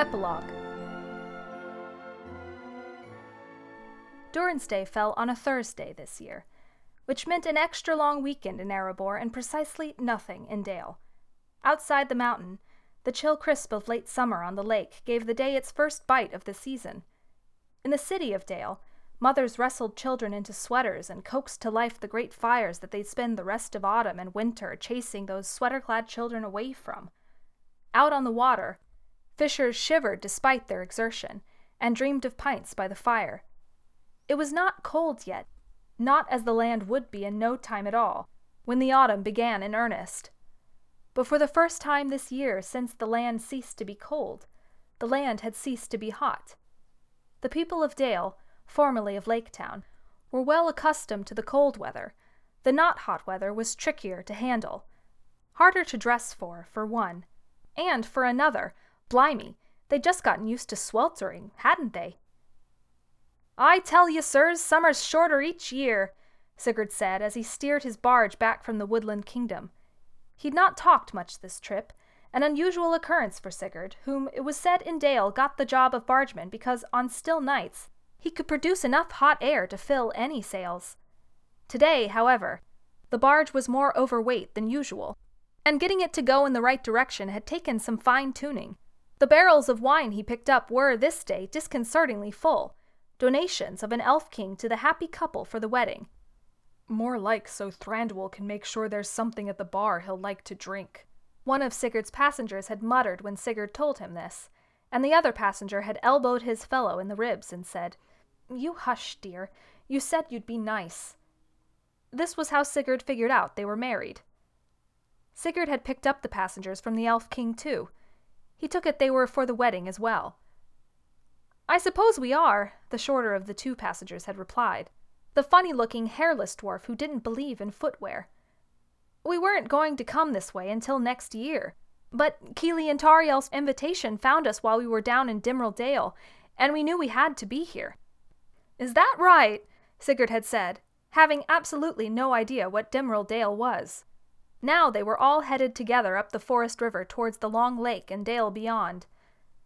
Epilogue Durin's Day fell on a Thursday this year, which meant an extra long weekend in Erebor and precisely nothing in Dale. Outside the mountain, the chill crisp of late summer on the lake gave the day its first bite of the season. In the city of Dale, mothers wrestled children into sweaters and coaxed to life the great fires that they'd spend the rest of autumn and winter chasing those sweater clad children away from. Out on the water, fishers shivered despite their exertion and dreamed of pints by the fire. It was not cold yet, not as the land would be in no time at all, when the autumn began in earnest. But for the first time this year since the land ceased to be cold, the land had ceased to be hot. The people of Dale, formerly of Laketown, were well accustomed to the cold weather. The not hot weather was trickier to handle, harder to dress for, for one. And for another, blimey, they'd just gotten used to sweltering, hadn't they? I tell you, sirs, summer's shorter each year, Sigurd said as he steered his barge back from the woodland kingdom. He'd not talked much this trip, an unusual occurrence for Sigurd, whom it was said in Dale got the job of bargeman because on still nights he could produce enough hot air to fill any sails. Today, however, the barge was more overweight than usual, and getting it to go in the right direction had taken some fine tuning. The barrels of wine he picked up were, this day, disconcertingly full donations of an elf king to the happy couple for the wedding. More like so Thranduil can make sure there's something at the bar he'll like to drink. One of Sigurd's passengers had muttered when Sigurd told him this, and the other passenger had elbowed his fellow in the ribs and said, You hush, dear. You said you'd be nice. This was how Sigurd figured out they were married. Sigurd had picked up the passengers from the Elf King, too. He took it they were for the wedding as well. I suppose we are, the shorter of the two passengers had replied the funny looking, hairless dwarf who didn't believe in footwear. We weren't going to come this way until next year, but Kili and Tauriel's invitation found us while we were down in Dimrill Dale, and we knew we had to be here. Is that right? Sigurd had said, having absolutely no idea what Dimrill Dale was. Now they were all headed together up the forest river towards the long lake and dale beyond.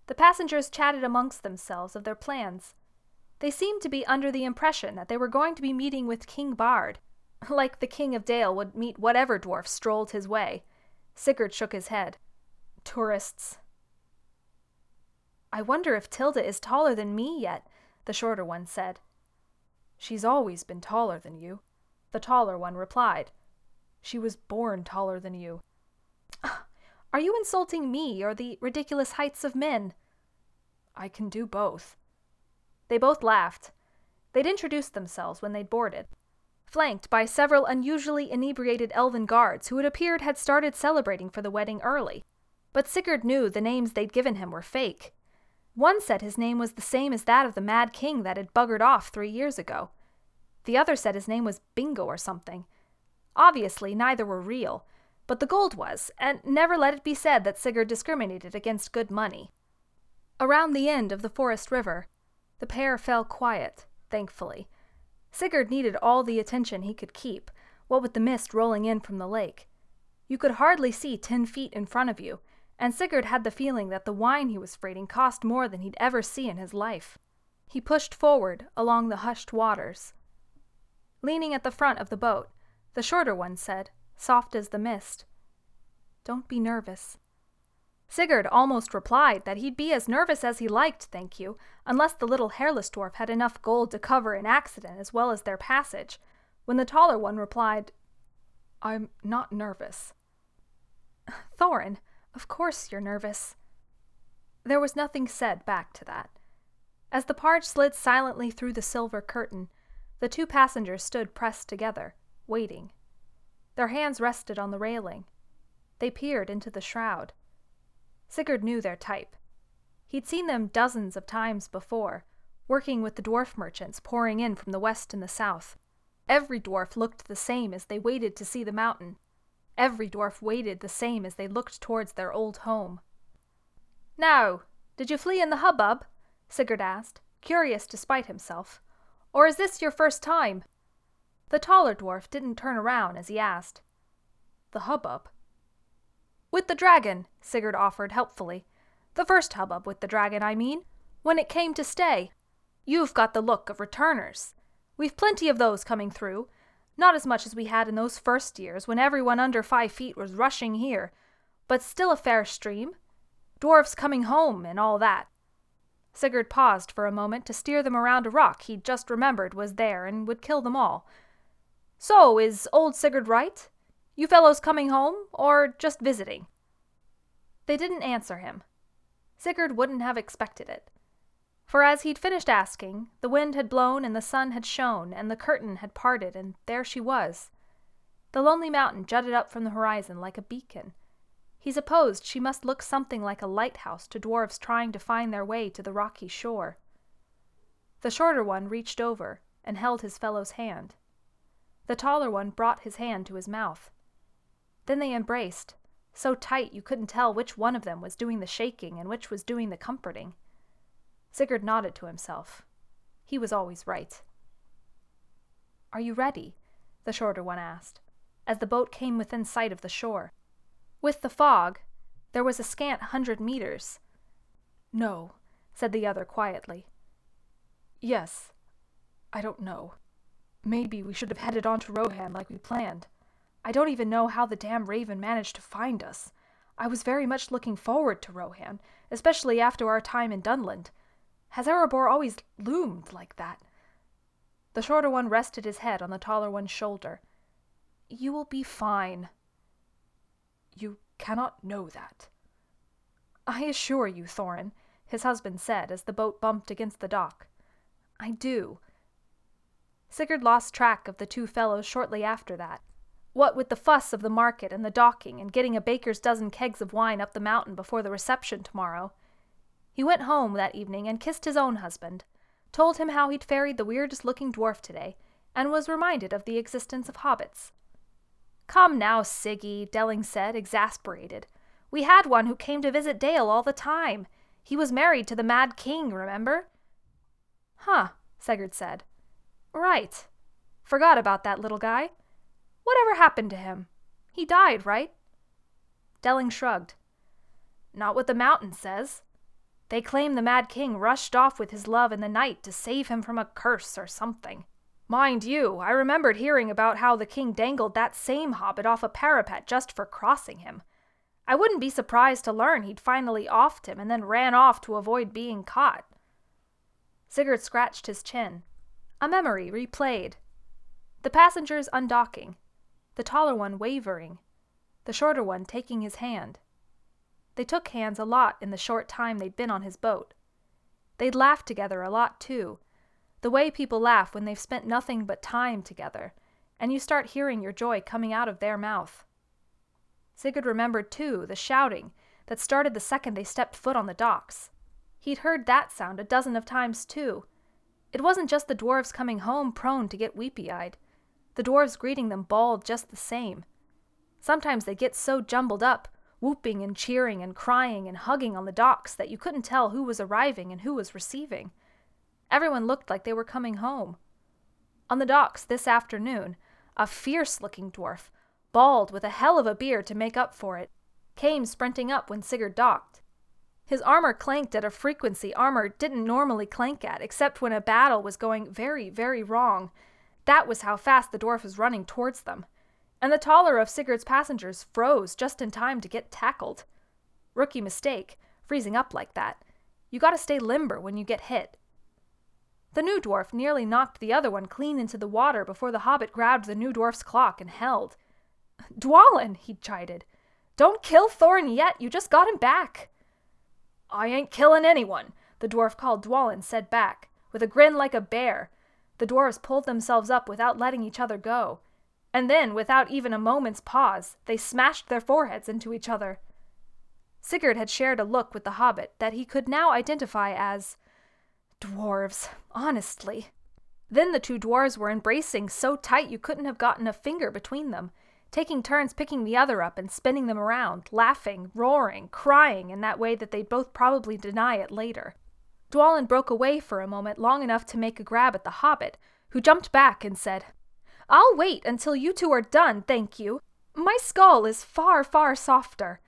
The passengers chatted amongst themselves of their plans. They seemed to be under the impression that they were going to be meeting with King Bard, like the King of Dale would meet whatever dwarf strolled his way. Sigurd shook his head. Tourists. I wonder if Tilda is taller than me yet, the shorter one said. She's always been taller than you, the taller one replied. She was born taller than you. Are you insulting me or the ridiculous heights of men? I can do both. They both laughed. They'd introduced themselves when they'd boarded, flanked by several unusually inebriated elven guards who it appeared had started celebrating for the wedding early. But Sigurd knew the names they'd given him were fake. One said his name was the same as that of the Mad King that had buggered off three years ago. The other said his name was Bingo or something. Obviously, neither were real, but the gold was, and never let it be said that Sigurd discriminated against good money. Around the end of the forest river, the pair fell quiet, thankfully. Sigurd needed all the attention he could keep, what with the mist rolling in from the lake. You could hardly see ten feet in front of you, and Sigurd had the feeling that the wine he was freighting cost more than he'd ever see in his life. He pushed forward along the hushed waters. Leaning at the front of the boat, the shorter one said, soft as the mist, Don't be nervous. Sigurd almost replied that he'd be as nervous as he liked, thank you, unless the little hairless dwarf had enough gold to cover an accident as well as their passage, when the taller one replied, I'm not nervous. Thorin, of course you're nervous. There was nothing said back to that. As the barge slid silently through the silver curtain, the two passengers stood pressed together, waiting. Their hands rested on the railing. They peered into the shroud. Sigurd knew their type. He'd seen them dozens of times before, working with the dwarf merchants pouring in from the west and the south. Every dwarf looked the same as they waited to see the mountain. Every dwarf waited the same as they looked towards their old home. Now, did you flee in the hubbub? Sigurd asked, curious despite himself. Or is this your first time? The taller dwarf didn't turn around as he asked. The hubbub, with the dragon, Sigurd offered helpfully. The first hubbub with the dragon, I mean, when it came to stay. You've got the look of returners. We've plenty of those coming through. Not as much as we had in those first years when everyone under five feet was rushing here, but still a fair stream. Dwarfs coming home and all that. Sigurd paused for a moment to steer them around a rock he'd just remembered was there and would kill them all. So, is old Sigurd right? You fellows coming home, or just visiting? They didn't answer him. Sigurd wouldn't have expected it. For as he'd finished asking, the wind had blown and the sun had shone, and the curtain had parted, and there she was. The lonely mountain jutted up from the horizon like a beacon. He supposed she must look something like a lighthouse to dwarfs trying to find their way to the rocky shore. The shorter one reached over and held his fellow's hand. The taller one brought his hand to his mouth. Then they embraced, so tight you couldn't tell which one of them was doing the shaking and which was doing the comforting. Sigurd nodded to himself. He was always right. Are you ready? the shorter one asked, as the boat came within sight of the shore. With the fog, there was a scant hundred meters. No, said the other quietly. Yes, I don't know. Maybe we should have headed on to Rohan like we planned. I don't even know how the damn raven managed to find us. I was very much looking forward to Rohan, especially after our time in Dunland. Has Erebor always loomed like that? The shorter one rested his head on the taller one's shoulder. You will be fine. You cannot know that. I assure you, Thorin, his husband said as the boat bumped against the dock. I do. Sigurd lost track of the two fellows shortly after that. What with the fuss of the market and the docking and getting a baker's dozen kegs of wine up the mountain before the reception tomorrow, he went home that evening and kissed his own husband, told him how he'd ferried the weirdest looking dwarf today, and was reminded of the existence of hobbits. Come now, Siggy, Delling said, exasperated. We had one who came to visit Dale all the time. He was married to the Mad King, remember? Huh, Sigurd said. Right. Forgot about that little guy. Whatever happened to him? He died, right? Delling shrugged. Not what the mountain says. They claim the Mad King rushed off with his love in the night to save him from a curse or something. Mind you, I remembered hearing about how the king dangled that same hobbit off a parapet just for crossing him. I wouldn't be surprised to learn he'd finally offed him and then ran off to avoid being caught. Sigurd scratched his chin. A memory replayed. The passengers undocking, the taller one wavering, the shorter one taking his hand. They took hands a lot in the short time they'd been on his boat. They'd laughed together a lot, too. The way people laugh when they've spent nothing but time together, and you start hearing your joy coming out of their mouth. Sigurd remembered, too, the shouting that started the second they stepped foot on the docks. He'd heard that sound a dozen of times, too. It wasn't just the dwarves coming home prone to get weepy eyed. The dwarves greeting them bawled just the same. Sometimes they get so jumbled up whooping and cheering and crying and hugging on the docks that you couldn't tell who was arriving and who was receiving. Everyone looked like they were coming home. On the docks this afternoon, a fierce looking dwarf, bald with a hell of a beard to make up for it, came sprinting up when Sigurd docked. His armor clanked at a frequency armor didn't normally clank at, except when a battle was going very, very wrong. That was how fast the dwarf was running towards them and the taller of Sigurd's passengers froze just in time to get tackled. Rookie mistake, freezing up like that. You gotta stay limber when you get hit. The new dwarf nearly knocked the other one clean into the water before the hobbit grabbed the new dwarf's clock and held. Dwalin, he chided. Don't kill Thorin yet, you just got him back. I ain't killin' anyone, the dwarf called Dwalin said back, with a grin like a bear. The dwarves pulled themselves up without letting each other go and then, without even a moment's pause, they smashed their foreheads into each other. Sigurd had shared a look with the hobbit that he could now identify as dwarves, honestly. Then the two dwarves were embracing so tight you couldn't have gotten a finger between them, taking turns picking the other up and spinning them around, laughing, roaring, crying in that way that they'd both probably deny it later. Dwalin broke away for a moment long enough to make a grab at the hobbit, who jumped back and said, I'll wait until you two are done, thank you. My skull is far, far softer.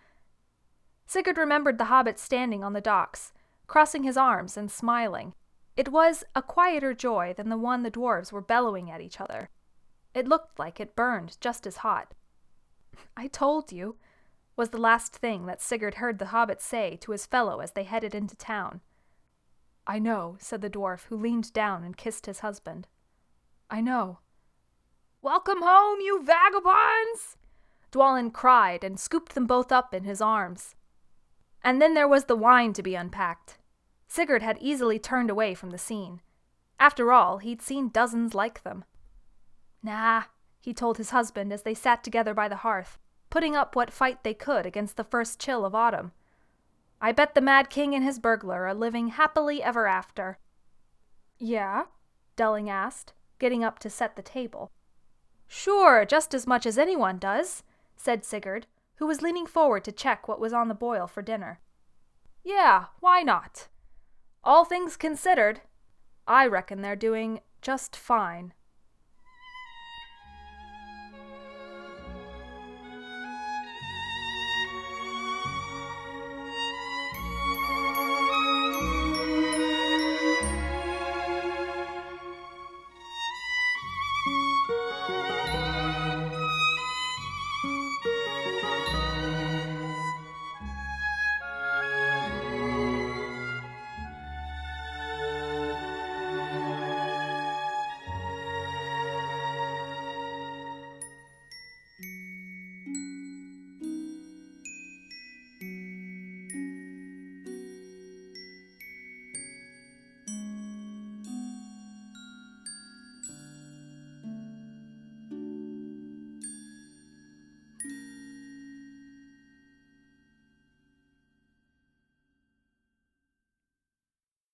Sigurd remembered the hobbit standing on the docks, crossing his arms and smiling. It was a quieter joy than the one the dwarves were bellowing at each other. It looked like it burned just as hot. I told you, was the last thing that Sigurd heard the hobbit say to his fellow as they headed into town. I know, said the dwarf, who leaned down and kissed his husband. I know. Welcome home, you vagabonds! Dwalin cried and scooped them both up in his arms. And then there was the wine to be unpacked. Sigurd had easily turned away from the scene. After all, he'd seen dozens like them. Nah, he told his husband as they sat together by the hearth, putting up what fight they could against the first chill of autumn. I bet the Mad King and his burglar are living happily ever after. Yeah? Delling asked, getting up to set the table. Sure, just as much as anyone does, said Sigurd, who was leaning forward to check what was on the boil for dinner. Yeah, why not? All things considered, I reckon they're doing just fine.